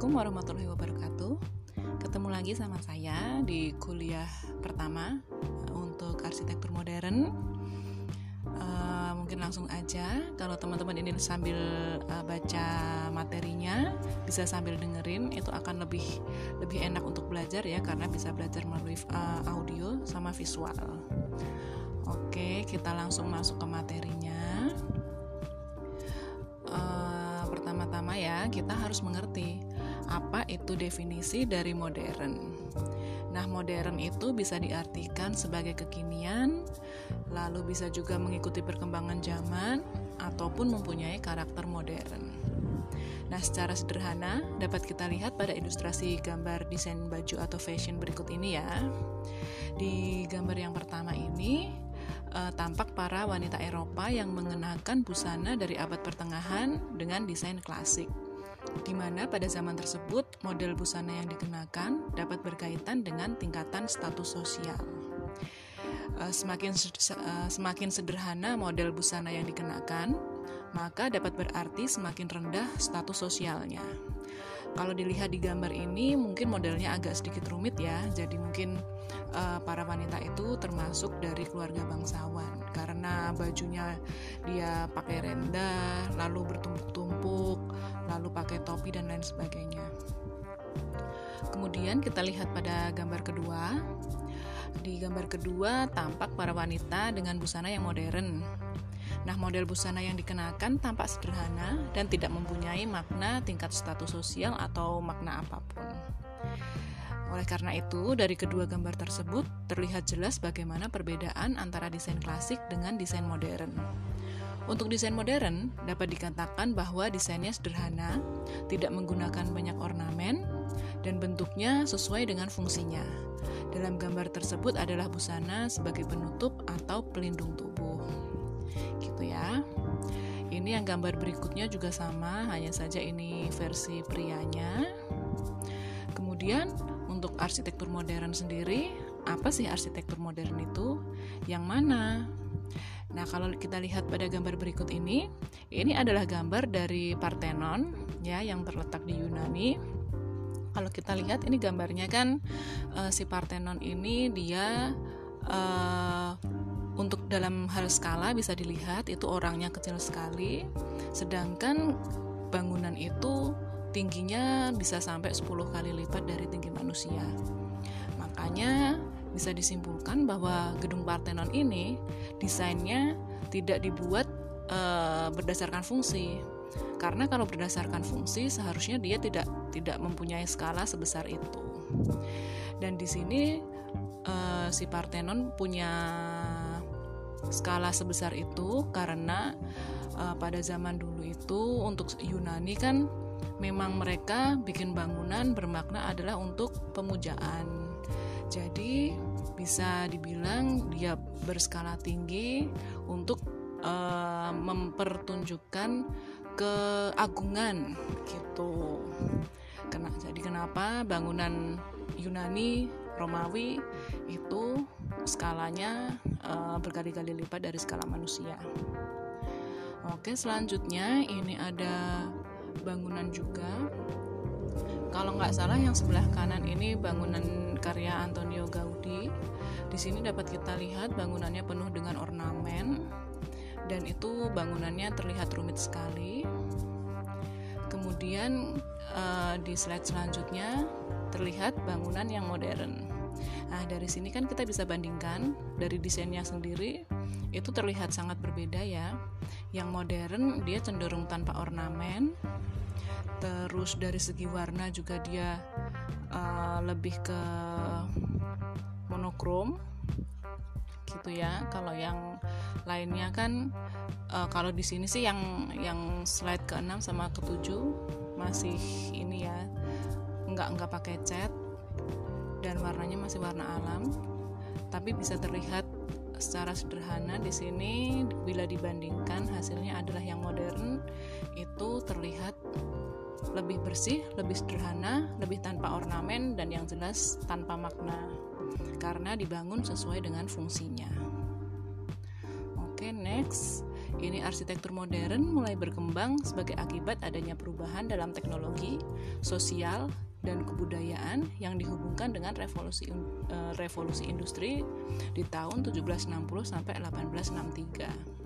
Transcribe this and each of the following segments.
Assalamualaikum warahmatullahi wabarakatuh. Ketemu lagi sama saya di kuliah pertama uh, untuk arsitektur modern. Uh, mungkin langsung aja. Kalau teman-teman ini sambil uh, baca materinya, bisa sambil dengerin, itu akan lebih lebih enak untuk belajar ya, karena bisa belajar melalui uh, audio sama visual. Oke, kita langsung masuk ke materinya. Pertama-tama ya, kita harus mengerti apa itu definisi dari modern. Nah, modern itu bisa diartikan sebagai kekinian, lalu bisa juga mengikuti perkembangan zaman, ataupun mempunyai karakter modern. Nah, secara sederhana dapat kita lihat pada ilustrasi gambar desain baju atau fashion berikut ini ya. Di gambar yang pertama ini, uh, tampak para wanita Eropa yang mengenakan busana dari abad pertengahan dengan desain klasik di mana pada zaman tersebut model busana yang dikenakan dapat berkaitan dengan tingkatan status sosial. Uh, semakin uh, semakin sederhana model busana yang dikenakan, maka dapat berarti semakin rendah status sosialnya. Kalau dilihat di gambar ini, mungkin modelnya agak sedikit rumit ya. Jadi mungkin uh, para wanita itu termasuk dari keluarga bangsawan karena bajunya dia pakai rendah, lalu bertumpuk-tumpuk, lalu pakai topi dan lain sebagainya. Kemudian kita lihat pada gambar kedua. Di gambar kedua tampak para wanita dengan busana yang modern Nah, model busana yang dikenakan tampak sederhana dan tidak mempunyai makna tingkat status sosial atau makna apa pun. Oleh karena itu, dari kedua gambar tersebut terlihat jelas bagaimana perbedaan antara desain klasik dengan desain modern. Untuk desain modern, dapat dikatakan bahwa desainnya sederhana, tidak menggunakan banyak ornamen, dan bentuknya sesuai dengan fungsinya. Dalam gambar tersebut adalah busana sebagai penutup atau pelindung tubuh gitu ya. Ini yang gambar berikutnya juga sama hanya saja ini versi prianya. Kemudian untuk arsitektur modern sendiri apa sih arsitektur modern itu? Yang mana? Nah, kalau kita lihat pada gambar berikut ini, ini adalah gambar dari Parthenon ya yang terletak di Yunani. Kalau kita lihat ini gambarnya kan uh, si Parthenon ini dia uh, untuk dalam hal skala bisa dilihat itu orangnya kecil sekali. Sedangkan bangunan itu tingginya bisa sampai 10 kali lipat dari tinggi manusia. Makanya bisa disimpulkan bahwa gedung Parthenon ini desainnya tidak dibuat e, berdasarkan fungsi. Karena kalau berdasarkan fungsi seharusnya dia tidak tidak mempunyai skala sebesar itu. Dan di sini e, si Parthenon punya skala sebesar itu karena uh, pada zaman dulu itu untuk Yunani kan memang mereka bikin bangunan bermakna adalah untuk pemujaan. Jadi bisa dibilang dia berskala tinggi untuk uh, mempertunjukkan keagungan gitu. Kena, jadi kenapa bangunan Yunani Romawi itu skalanya uh, berkali-kali lipat dari skala manusia. Oke, selanjutnya ini ada bangunan juga. Kalau nggak salah yang sebelah kanan ini bangunan karya Antonio Gaudi. Di sini dapat kita lihat bangunannya penuh dengan ornamen dan itu bangunannya terlihat rumit sekali. Kemudian uh, di slide selanjutnya terlihat bangunan yang modern. Nah, dari sini kan kita bisa bandingkan dari desainnya sendiri itu terlihat sangat berbeda ya. Yang modern dia cenderung tanpa ornamen. Terus dari segi warna juga dia uh, lebih ke monokrom gitu ya. Kalau yang lainnya kan uh, kalau di sini sih yang yang slide ke-6 sama ke-7 masih ini ya. Nggak nggak pakai cat. Dan warnanya masih warna alam. Tapi bisa terlihat secara sederhana di sini. Bila dibandingkan hasilnya adalah yang modern. Itu terlihat lebih bersih, lebih sederhana, lebih tanpa ornamen dan yang jelas tanpa makna. Karena dibangun sesuai dengan fungsinya. Oke, next. Ini arsitektur modern mulai berkembang sebagai akibat adanya perubahan dalam teknologi, sosial, dan kebudayaan yang dihubungkan dengan revolusi uh, revolusi industri di tahun 1760 sampai 1863.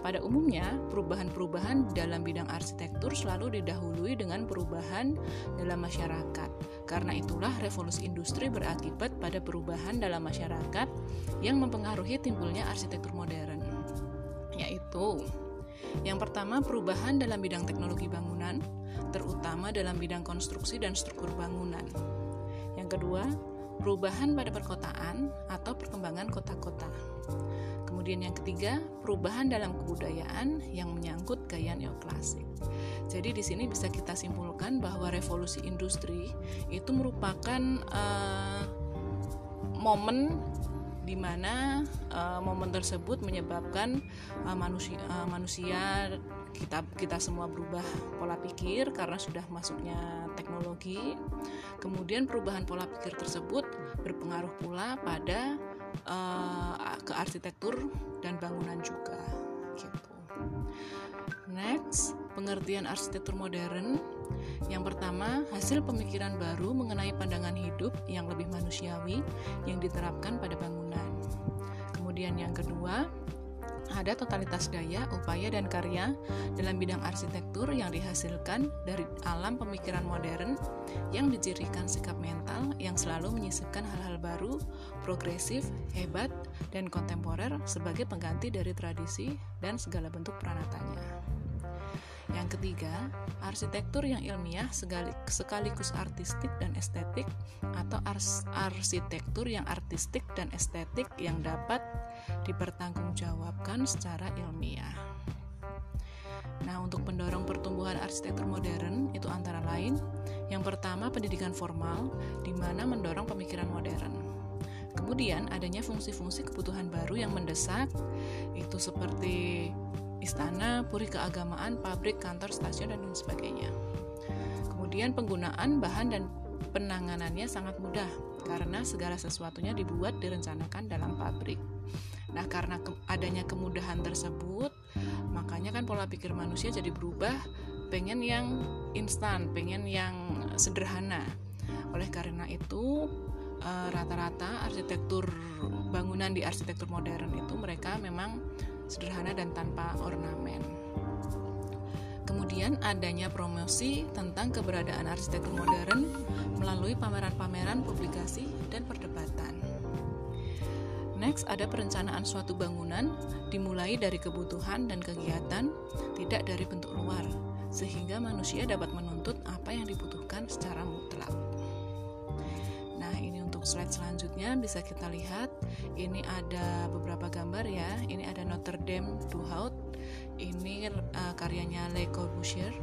Pada umumnya, perubahan-perubahan dalam bidang arsitektur selalu didahului dengan perubahan dalam masyarakat. Karena itulah revolusi industri berakibat pada perubahan dalam masyarakat yang mempengaruhi timbulnya arsitektur modern, yaitu yang pertama perubahan dalam bidang teknologi bangunan, terutama dalam bidang konstruksi dan struktur bangunan. Yang kedua, perubahan pada perkotaan atau perkembangan kota-kota. Kemudian yang ketiga, perubahan dalam kebudayaan yang menyangkut gaya neoklasik. Jadi di sini bisa kita simpulkan bahwa revolusi industri itu merupakan uh, momen di mana uh, momen tersebut menyebabkan uh, manusia uh, manusia kita kita semua berubah pola pikir karena sudah masuknya teknologi. Kemudian perubahan pola pikir tersebut berpengaruh pula pada uh, ke arsitektur dan bangunan juga gitu. Next, pengertian arsitektur modern. Yang pertama, hasil pemikiran baru mengenai pandangan hidup yang lebih manusiawi yang diterapkan pada bangunan. Kemudian yang kedua, ada totalitas daya, upaya, dan karya dalam bidang arsitektur yang dihasilkan dari alam pemikiran modern yang dicirikan sikap mental yang selalu menyisipkan hal-hal baru, progresif, hebat, dan kontemporer sebagai pengganti dari tradisi dan segala bentuk peranatanya. Yang ketiga, arsitektur yang ilmiah sekaligus artistik dan estetik atau ars arsitektur yang artistik dan estetik yang dapat dipertanggungjawabkan secara ilmiah. Nah, untuk pendorong pertumbuhan arsitektur modern itu antara lain yang pertama pendidikan formal di mana mendorong pemikiran modern. Kemudian adanya fungsi-fungsi kebutuhan baru yang mendesak itu seperti istana, puri keagamaan, pabrik, kantor, stasiun, dan lain sebagainya. Kemudian penggunaan bahan dan penanganannya sangat mudah karena segala sesuatunya dibuat direncanakan dalam pabrik. Nah, karena ke adanya kemudahan tersebut, makanya kan pola pikir manusia jadi berubah, pengen yang instan, pengen yang sederhana. Oleh karena itu, eh, rata-rata arsitektur bangunan di arsitektur modern itu mereka memang sederhana dan tanpa ornamen. Kemudian adanya promosi tentang keberadaan arsitektur modern melalui pameran-pameran, publikasi, dan perdebatan. Next, ada perencanaan suatu bangunan dimulai dari kebutuhan dan kegiatan, tidak dari bentuk luar, sehingga manusia dapat menuntut apa yang dibutuhkan secara mutlak. Untuk slide selanjutnya bisa kita lihat ini ada beberapa gambar ya. Ini ada Notre Dame du Haut. Ini uh, karyanya Le Corbusier.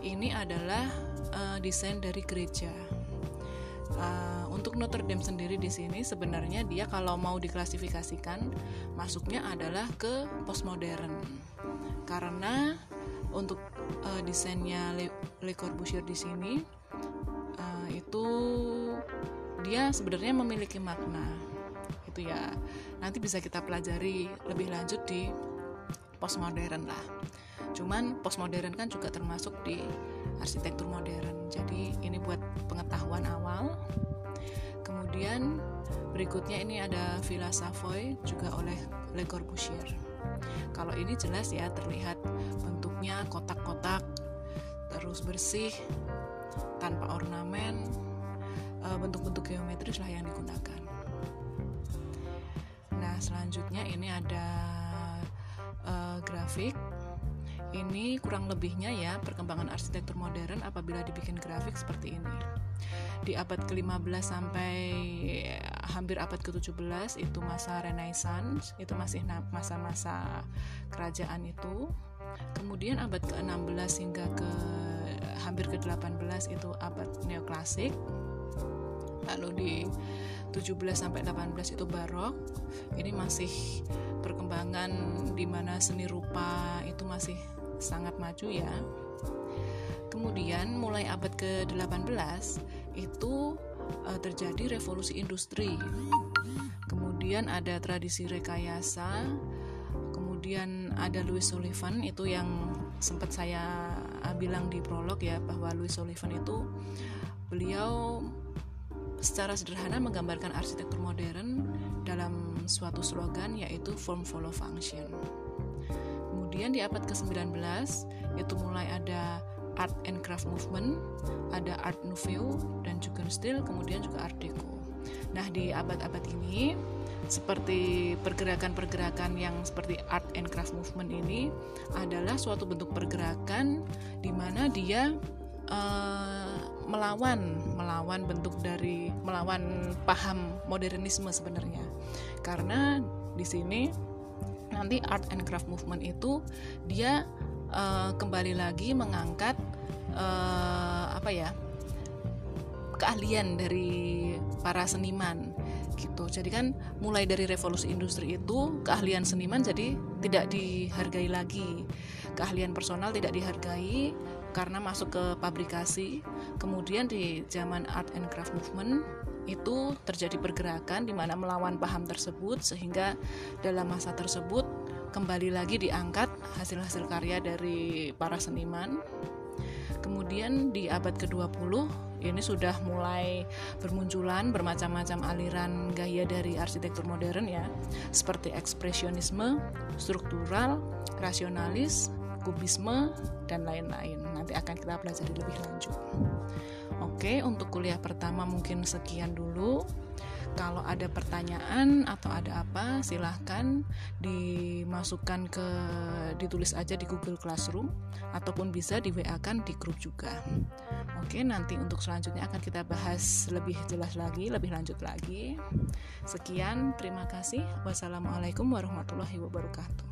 Ini adalah uh, desain dari gereja. Uh, untuk Notre Dame sendiri di sini sebenarnya dia kalau mau diklasifikasikan masuknya adalah ke postmodern karena untuk uh, desainnya Le, Le Corbusier di sini uh, itu dia sebenarnya memiliki makna gitu ya. Nanti bisa kita pelajari lebih lanjut di postmodern lah. Cuman postmodern kan juga termasuk di arsitektur modern. Jadi ini buat pengetahuan awal. Kemudian berikutnya ini ada Villa Savoy juga oleh Le Corbusier. Kalau ini jelas ya terlihat bentuknya kotak-kotak terus bersih tanpa ornamen bentuk-bentuk geometris lah yang digunakan Nah, selanjutnya ini ada uh, grafik. Ini kurang lebihnya ya perkembangan arsitektur modern apabila dibikin grafik seperti ini. Di abad ke-15 sampai hampir abad ke-17 itu masa Renaissance, itu masih masa-masa kerajaan itu. Kemudian abad ke-16 hingga ke hampir ke-18 itu abad neoklasik. Lalu di 17 sampai 18 itu barok. Ini masih perkembangan di mana seni rupa itu masih sangat maju ya. Kemudian mulai abad ke-18 itu uh, terjadi revolusi industri. Kemudian ada tradisi rekayasa, kemudian ada Louis Sullivan itu yang sempat saya bilang di prolog ya bahwa Louis Sullivan itu beliau secara sederhana menggambarkan arsitektur modern dalam suatu slogan yaitu form follow function. Kemudian di abad ke-19 itu mulai ada art and craft movement, ada art nouveau dan juga style, kemudian juga art deco. Nah, di abad-abad ini seperti pergerakan-pergerakan yang seperti art and craft movement ini adalah suatu bentuk pergerakan di mana dia uh, melawan melawan bentuk dari melawan paham modernisme sebenarnya. Karena di sini nanti art and craft movement itu dia uh, kembali lagi mengangkat uh, apa ya keahlian dari para seniman gitu. Jadi kan mulai dari revolusi industri itu keahlian seniman jadi tidak dihargai lagi. Keahlian personal tidak dihargai karena masuk ke pabrikasi. Kemudian di zaman art and craft movement itu terjadi pergerakan di mana melawan paham tersebut sehingga dalam masa tersebut kembali lagi diangkat hasil-hasil karya dari para seniman. Kemudian di abad ke-20 ini sudah mulai bermunculan bermacam-macam aliran gaya dari arsitektur modern ya, seperti ekspresionisme, struktural, rasionalis, kubisme, dan lain-lain. Nanti akan kita pelajari lebih lanjut. Oke, untuk kuliah pertama mungkin sekian dulu kalau ada pertanyaan atau ada apa silahkan dimasukkan ke ditulis aja di Google Classroom ataupun bisa di WA kan di grup juga. Oke nanti untuk selanjutnya akan kita bahas lebih jelas lagi lebih lanjut lagi. Sekian terima kasih. Wassalamualaikum warahmatullahi wabarakatuh.